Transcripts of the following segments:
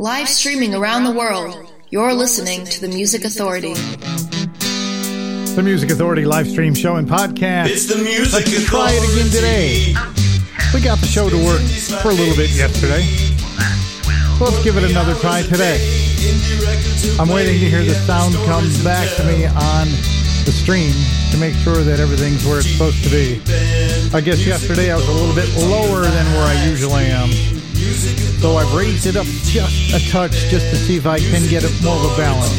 Live streaming around the world, you're listening to the Music Authority. The Music Authority live stream show and podcast. It's the Music Let's try it again today. We got the show to work for a little bit yesterday. Let's give it another try today. I'm waiting to hear the sound come back to me on the stream to make sure that everything's where it's supposed to be. I guess yesterday I was a little bit lower than where I usually am. So I've raised it up just a touch just to see if I can get it more of a balance.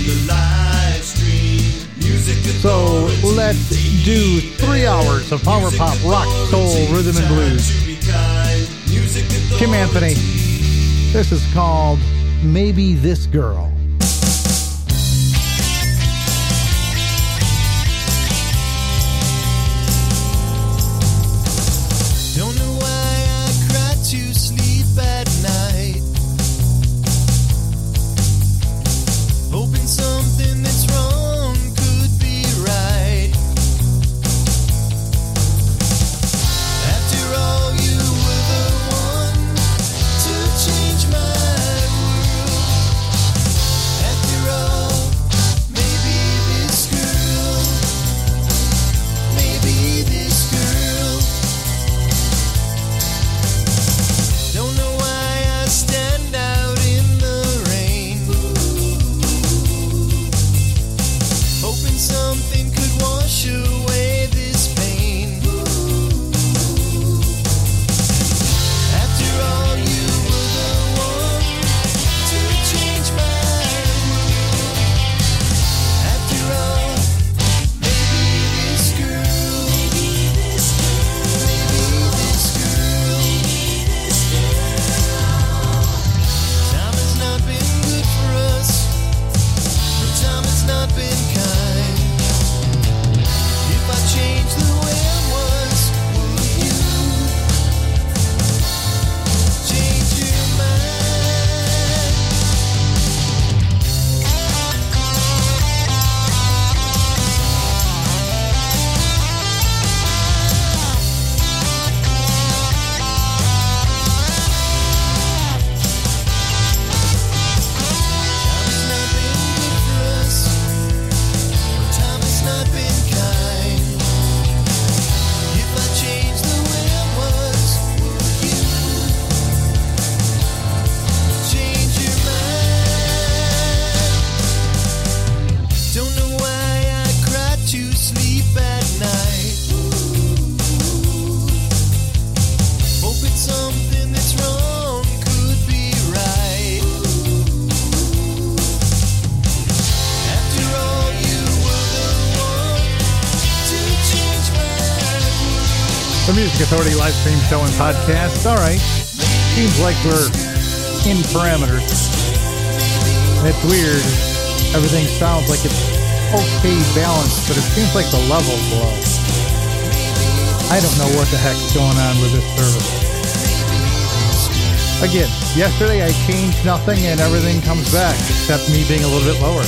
So let's do three hours of power pop, rock, soul, rhythm, and blues. Kim Anthony. This is called Maybe This Girl. And podcast. All right. Seems like we're in parameters. It's weird. Everything sounds like it's okay balanced, but it seems like the level's low. I don't know what the heck's going on with this service. Again, yesterday I changed nothing and everything comes back except me being a little bit lower.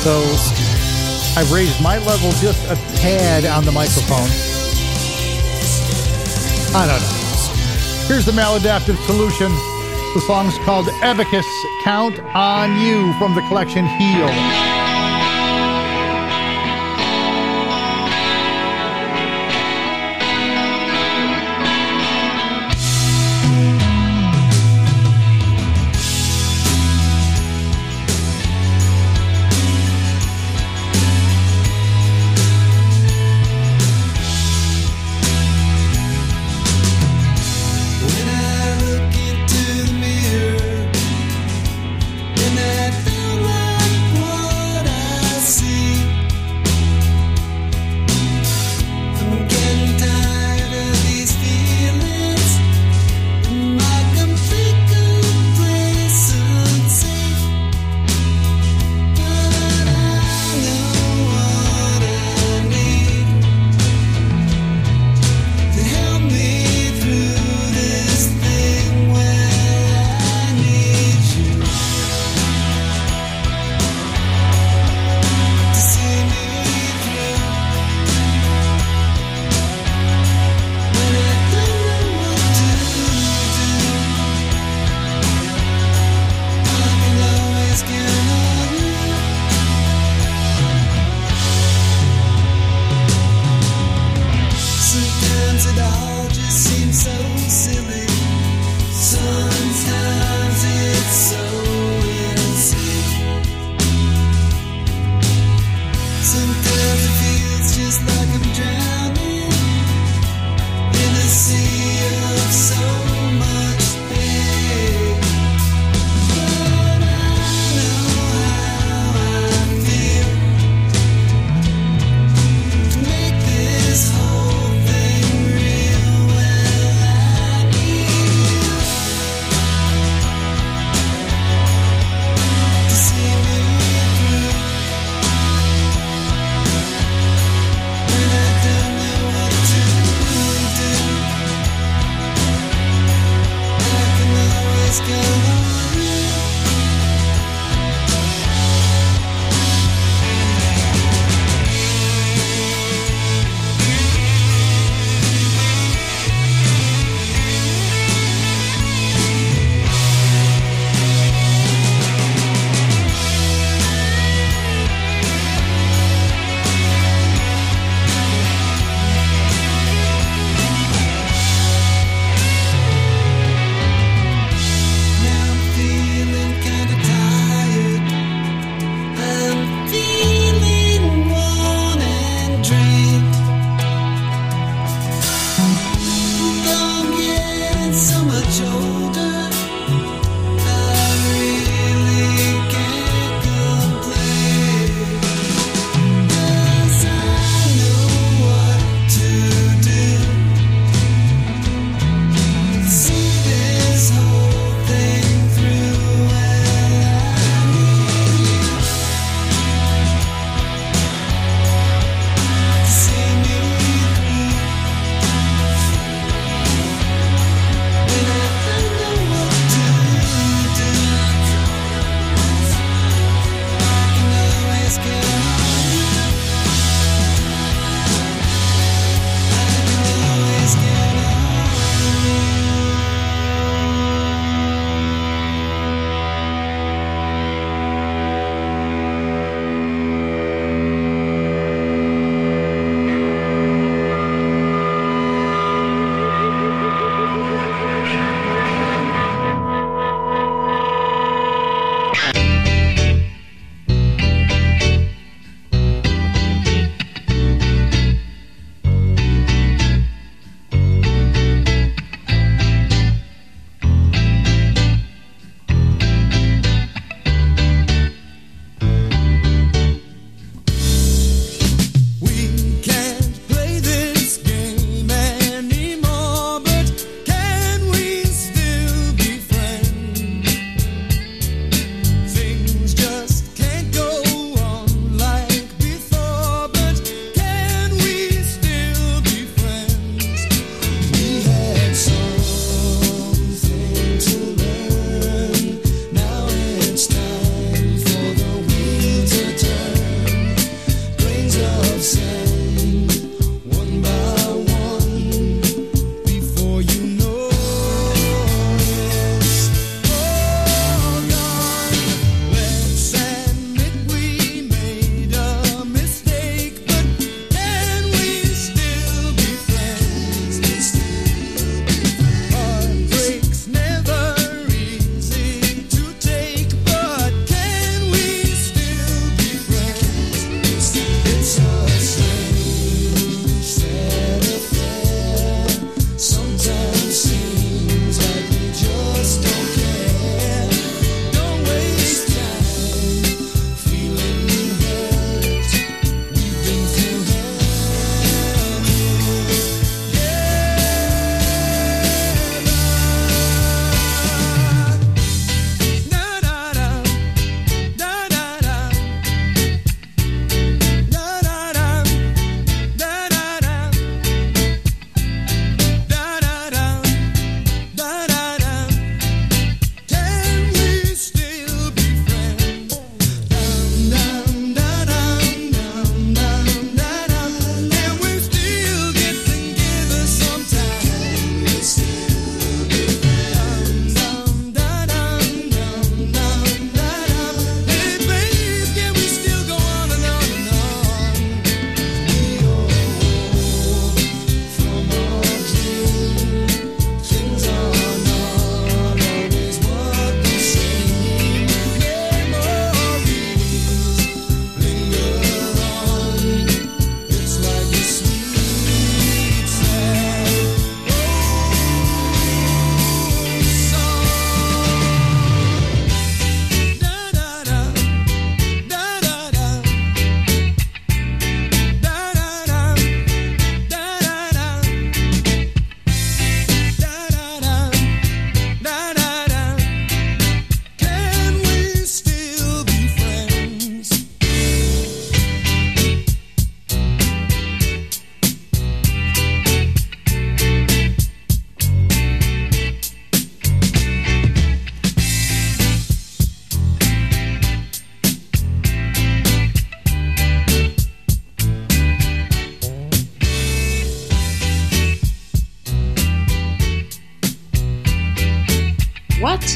So I've raised my level just a tad on the microphone. I don't know. Here's the maladaptive solution. The song's called Abacus Count on You from the collection Heal.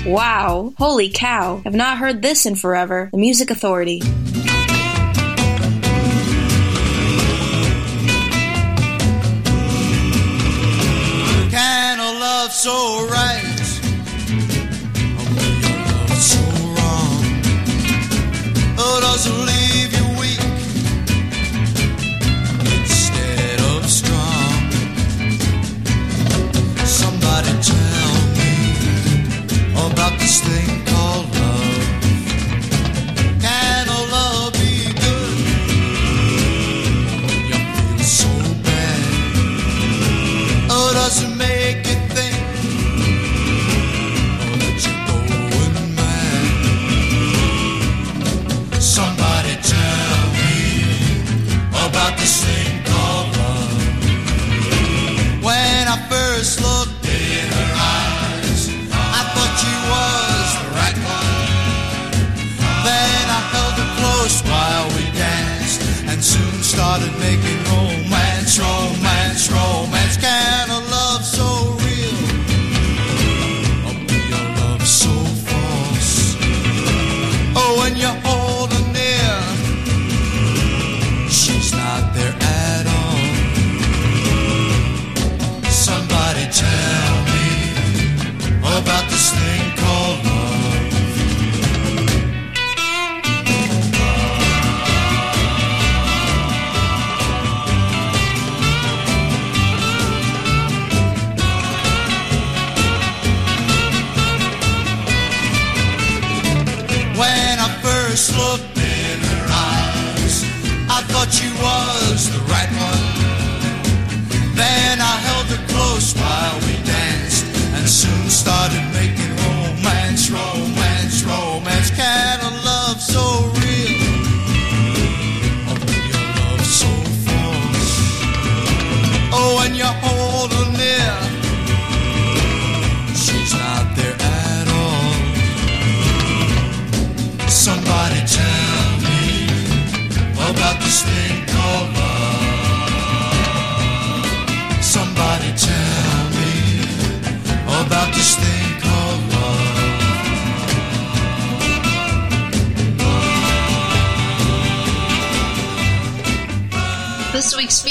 Wow. Holy cow. I've not heard this in forever. The Music Authority. Kind of love so right.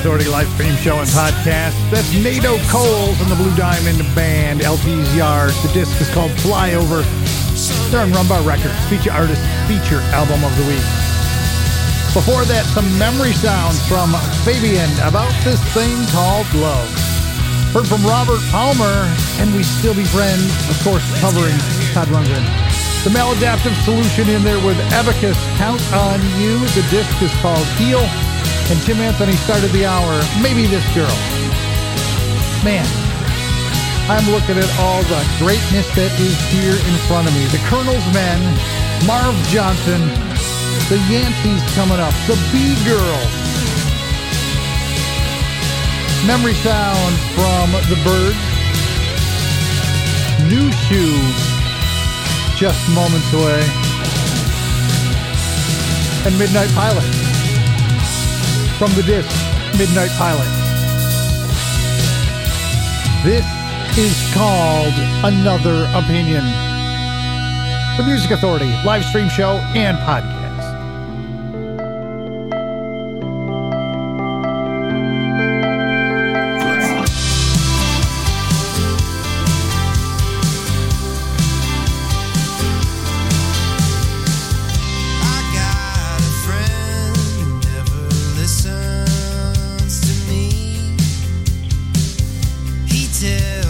Authority live stream show and podcast. That's Nato Coles and the Blue Diamond Band, LP's Yard. The disc is called Flyover. They're on Rum Bar Records, feature artist, feature album of the week. Before that, some memory sounds from Fabian about this thing called love. Heard from Robert Palmer, and We Still Be Friends, of course, covering Todd Rundgren. The maladaptive solution in there with Abacus, Count on You. The disc is called Heal. And Tim Anthony started the hour, Maybe This Girl. Man, I'm looking at all the greatness that is here in front of me. The Colonel's Men, Marv Johnson, the Yankees coming up, the B Girls. Memory sound from the Byrds. New Shoes, just moments away. And Midnight Pilot from the disc Midnight Pilot. This is called Another Opinion. The Music Authority live stream show and podcast. He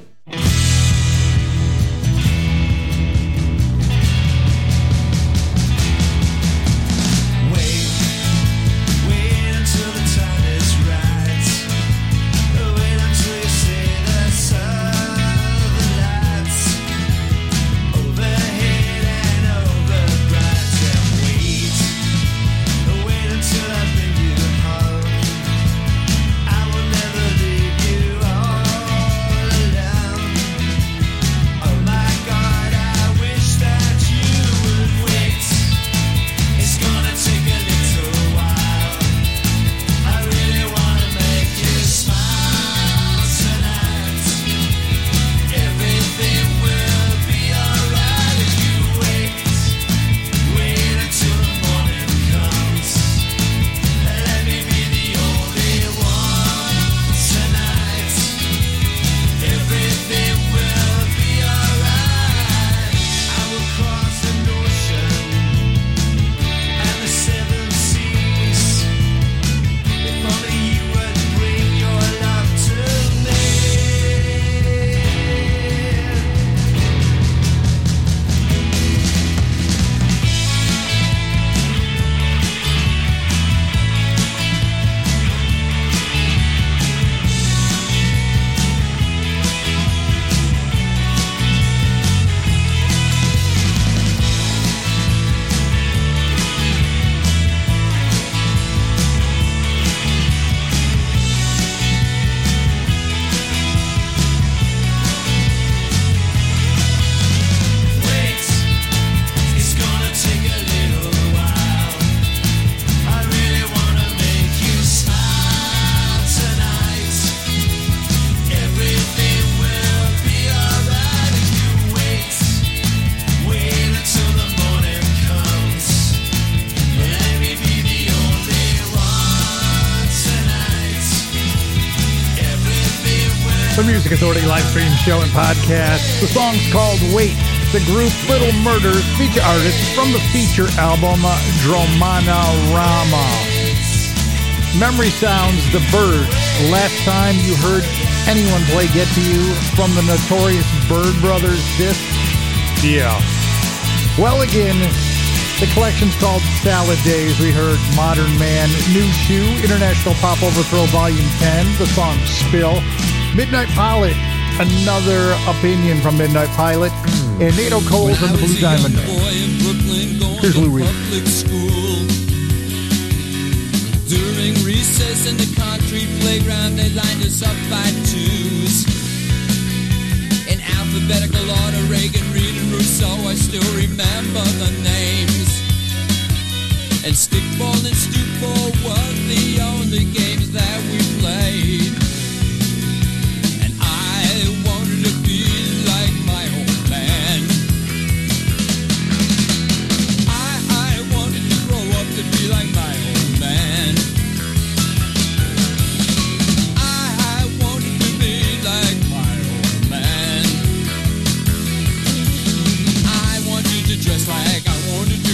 Stream show and podcast. The song's called Wait. The group Little Murders feature artist from the feature album Dromana Rama. Memory Sounds The Byrds. Last time you heard anyone play Get to You from the notorious Byrd Brothers disc? Yeah. Well, again, the collection's called Salad Days. We heard Modern Man, New Shoe, International Pop Overthrow Volume 10, the song Spill, Midnight Pilot, another opinion from Midnight Pilot, hmm. and Nato Coles and the Blue Diamond Here's Lou Reed. During recess in the concrete playground, they lined us up by twos. In alphabetical order, Reagan, Reed, and Rousseau, I still remember the names. And stickball and stoopball were the only games that we played.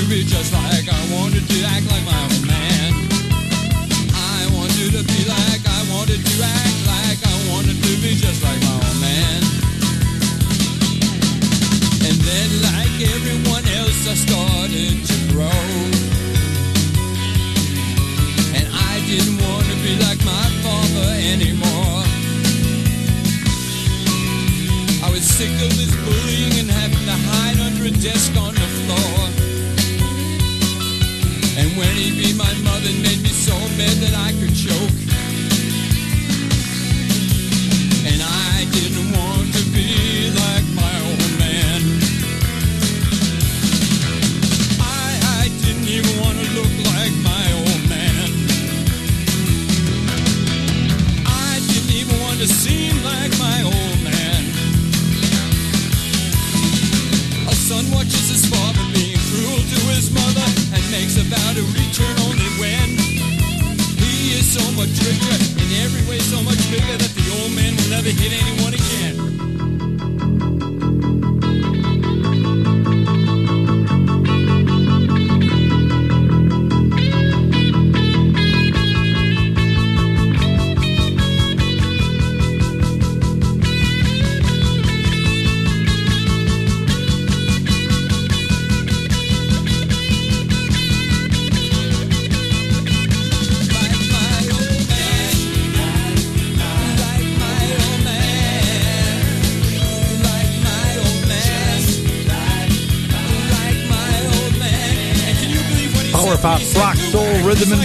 Be just like I wanted to act like my old man. I wanted to be like I wanted to act like I wanted to be just like my old man. And then, like everyone else, I started to grow. And I didn't want to be like my father anymore. I was sick of this bullying and having to hide under a desk on the when he beat my mother, made me so mad that I could choke. And I didn't want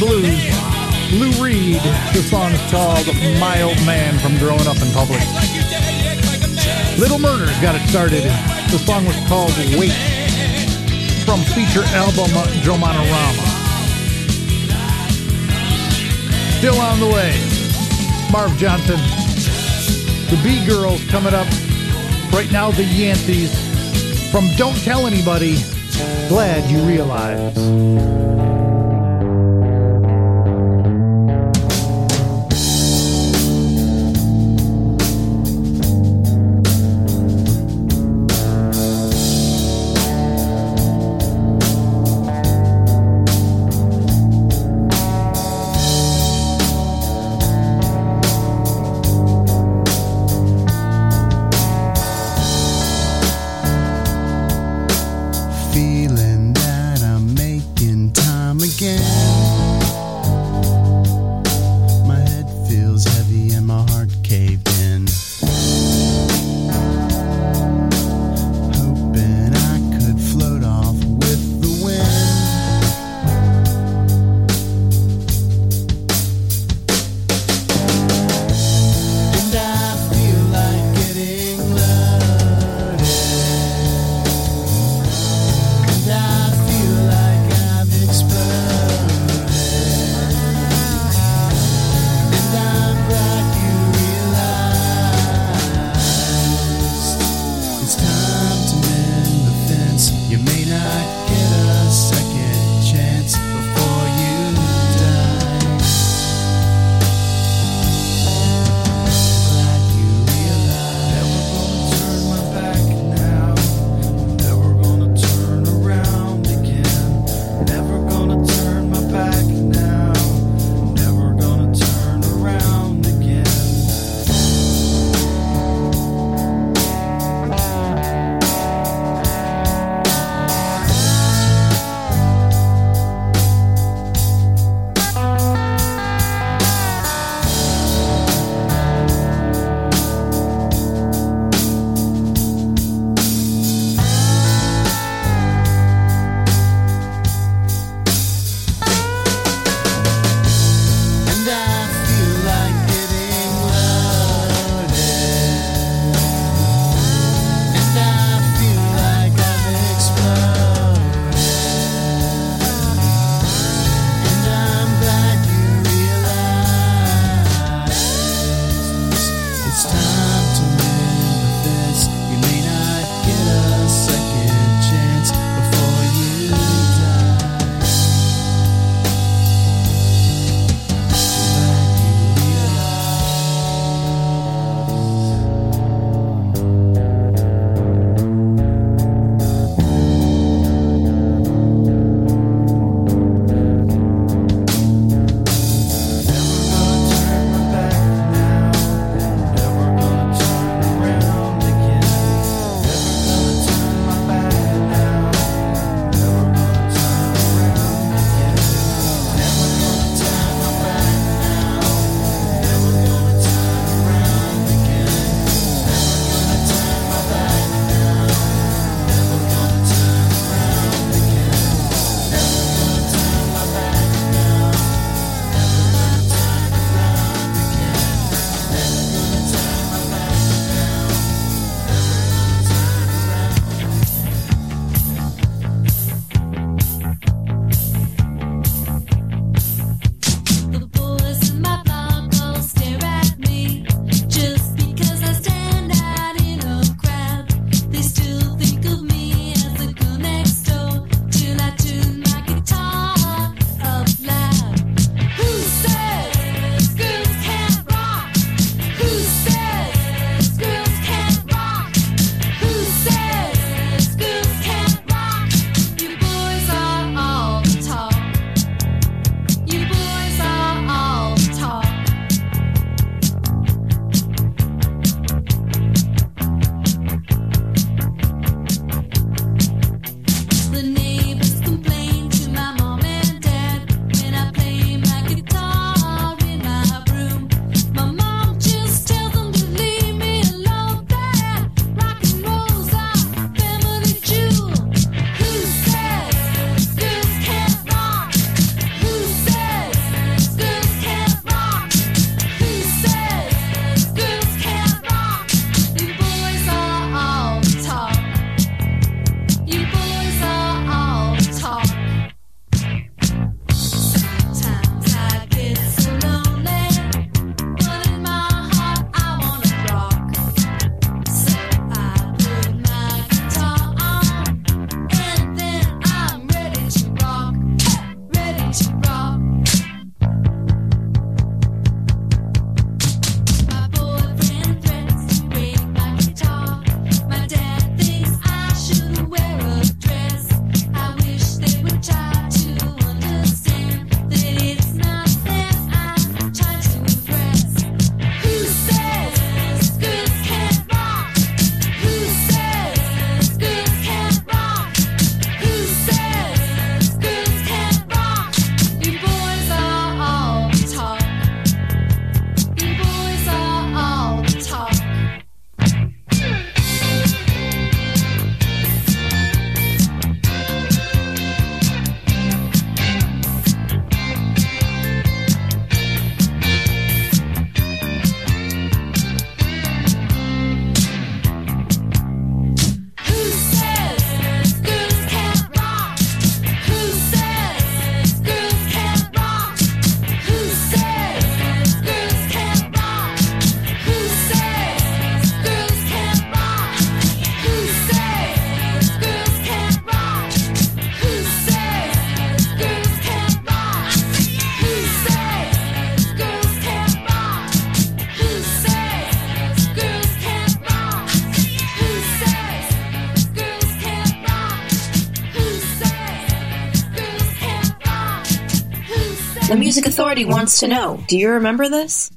Blues. Lou Reed. The song is called My Old Man from Growing Up in Public. Little Murders got it started. The song was called Wait from feature album Dromanorama. Still on the way. Marv Johnson. The B Girls coming up. Right now, the Yanceys from Don't Tell Anybody. Glad you realize. Wants to know. Do you remember this?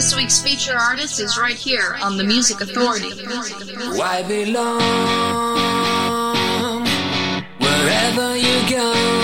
This week's feature artist is right here on The Music Authority. Why belong wherever you go?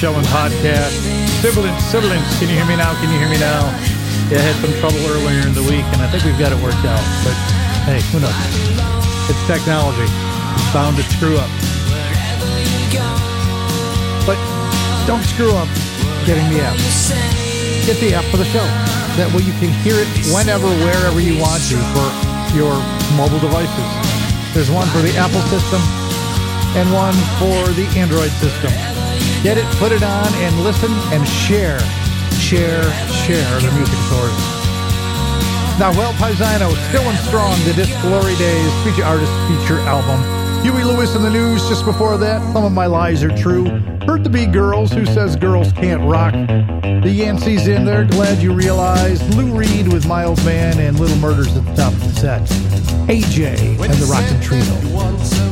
Show and podcast. Sibilance, sibilance. Can you hear me now? Can you hear me now? Yeah, I had some trouble earlier in the week, and I think we've got it worked out. But hey, who knows? It's technology. It's bound to screw up. But don't screw up getting the app. Get the app for the show. That way you can hear it whenever, wherever you want to for your mobile devices. There's one for the Apple system and one for the Android system. Get it, put it on, and listen and share, share, share the music authority. Now, Well Paisano, still and strong, the Disc Glory Days feature artist feature album. Huey Lewis and the News just before that. Some of my lies are true. Heard the B Girls who says girls can't rock. The Yanceys in there, glad you realized. Lou Reed with Miles Man and Little Murders at the top of the set. AJ and the Rockin' Trio.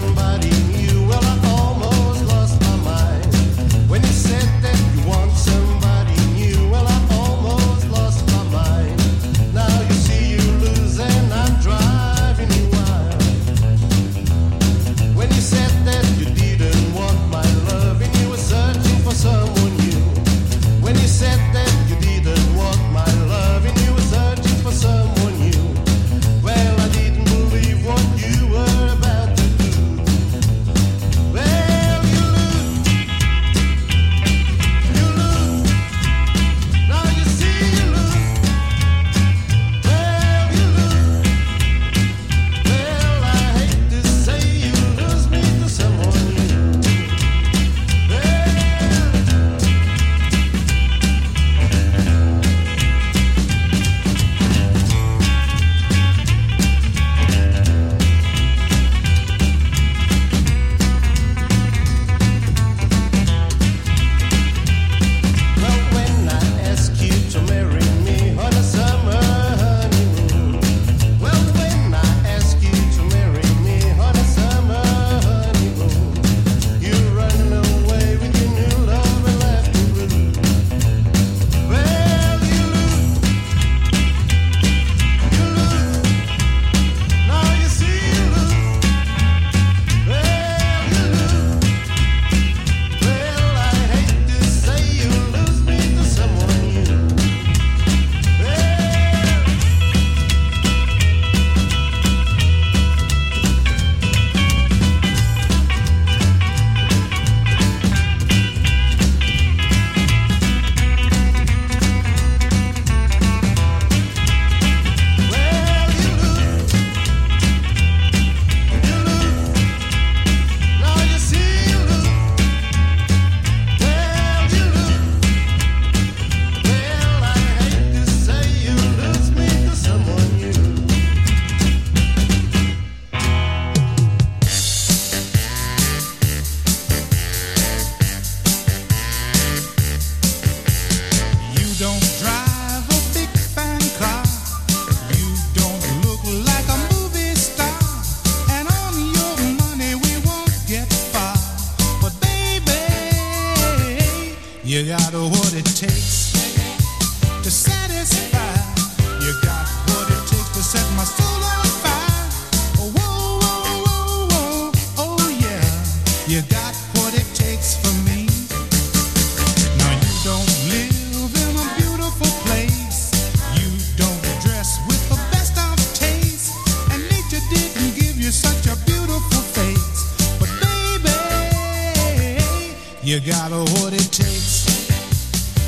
You got what it takes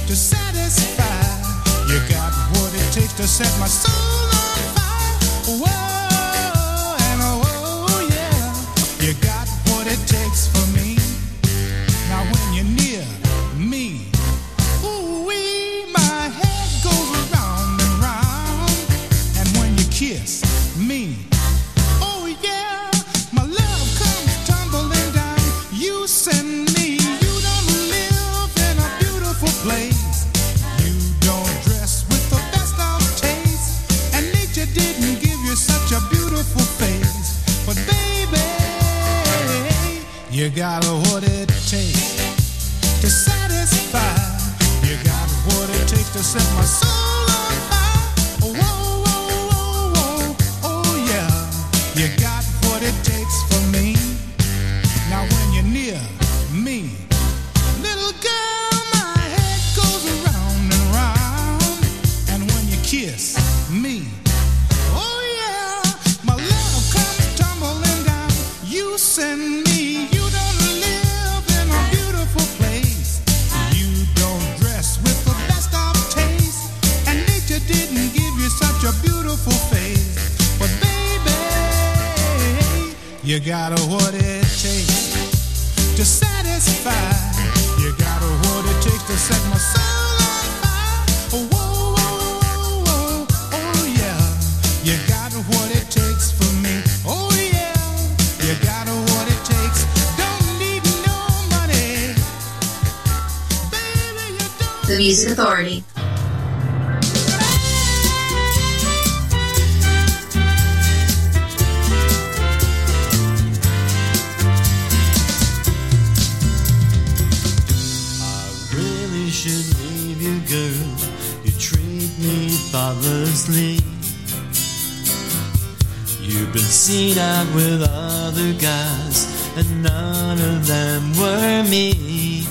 to satisfy. You got what it takes to set my soul on You've been seen out with other guys, and none of them were me.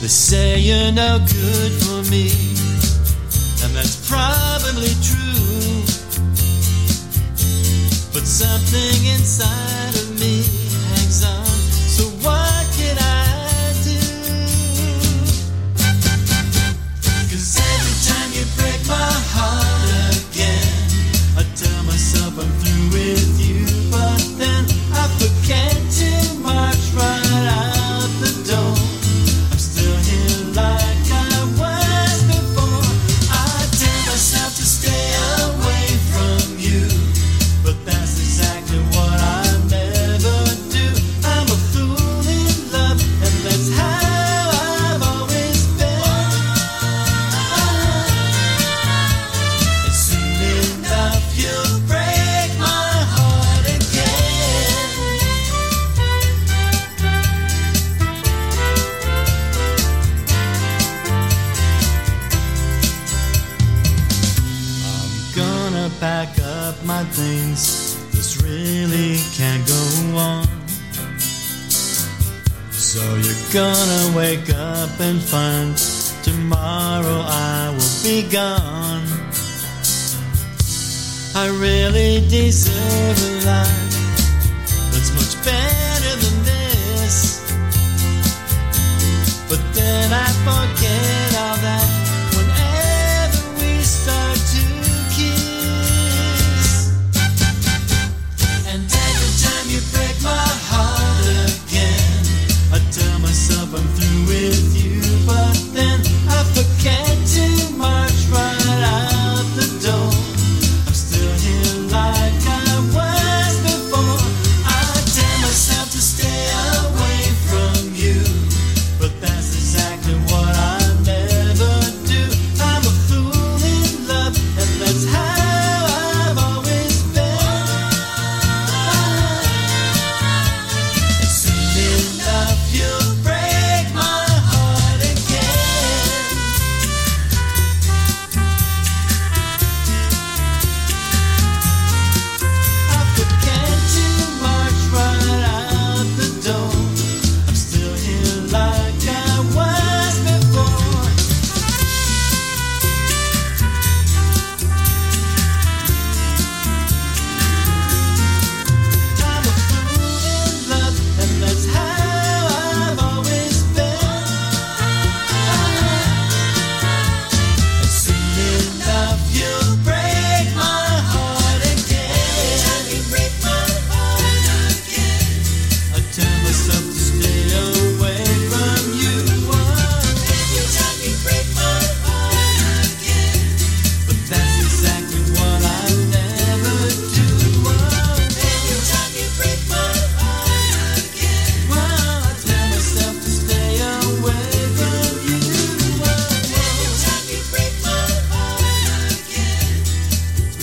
They say you're no good for me, and that's probably true. But something inside deserve a life that's much better than this. But then I forget all that whenever we start to kiss. And every time you break my heart again, I tell myself I'm through with you, but then I forget to.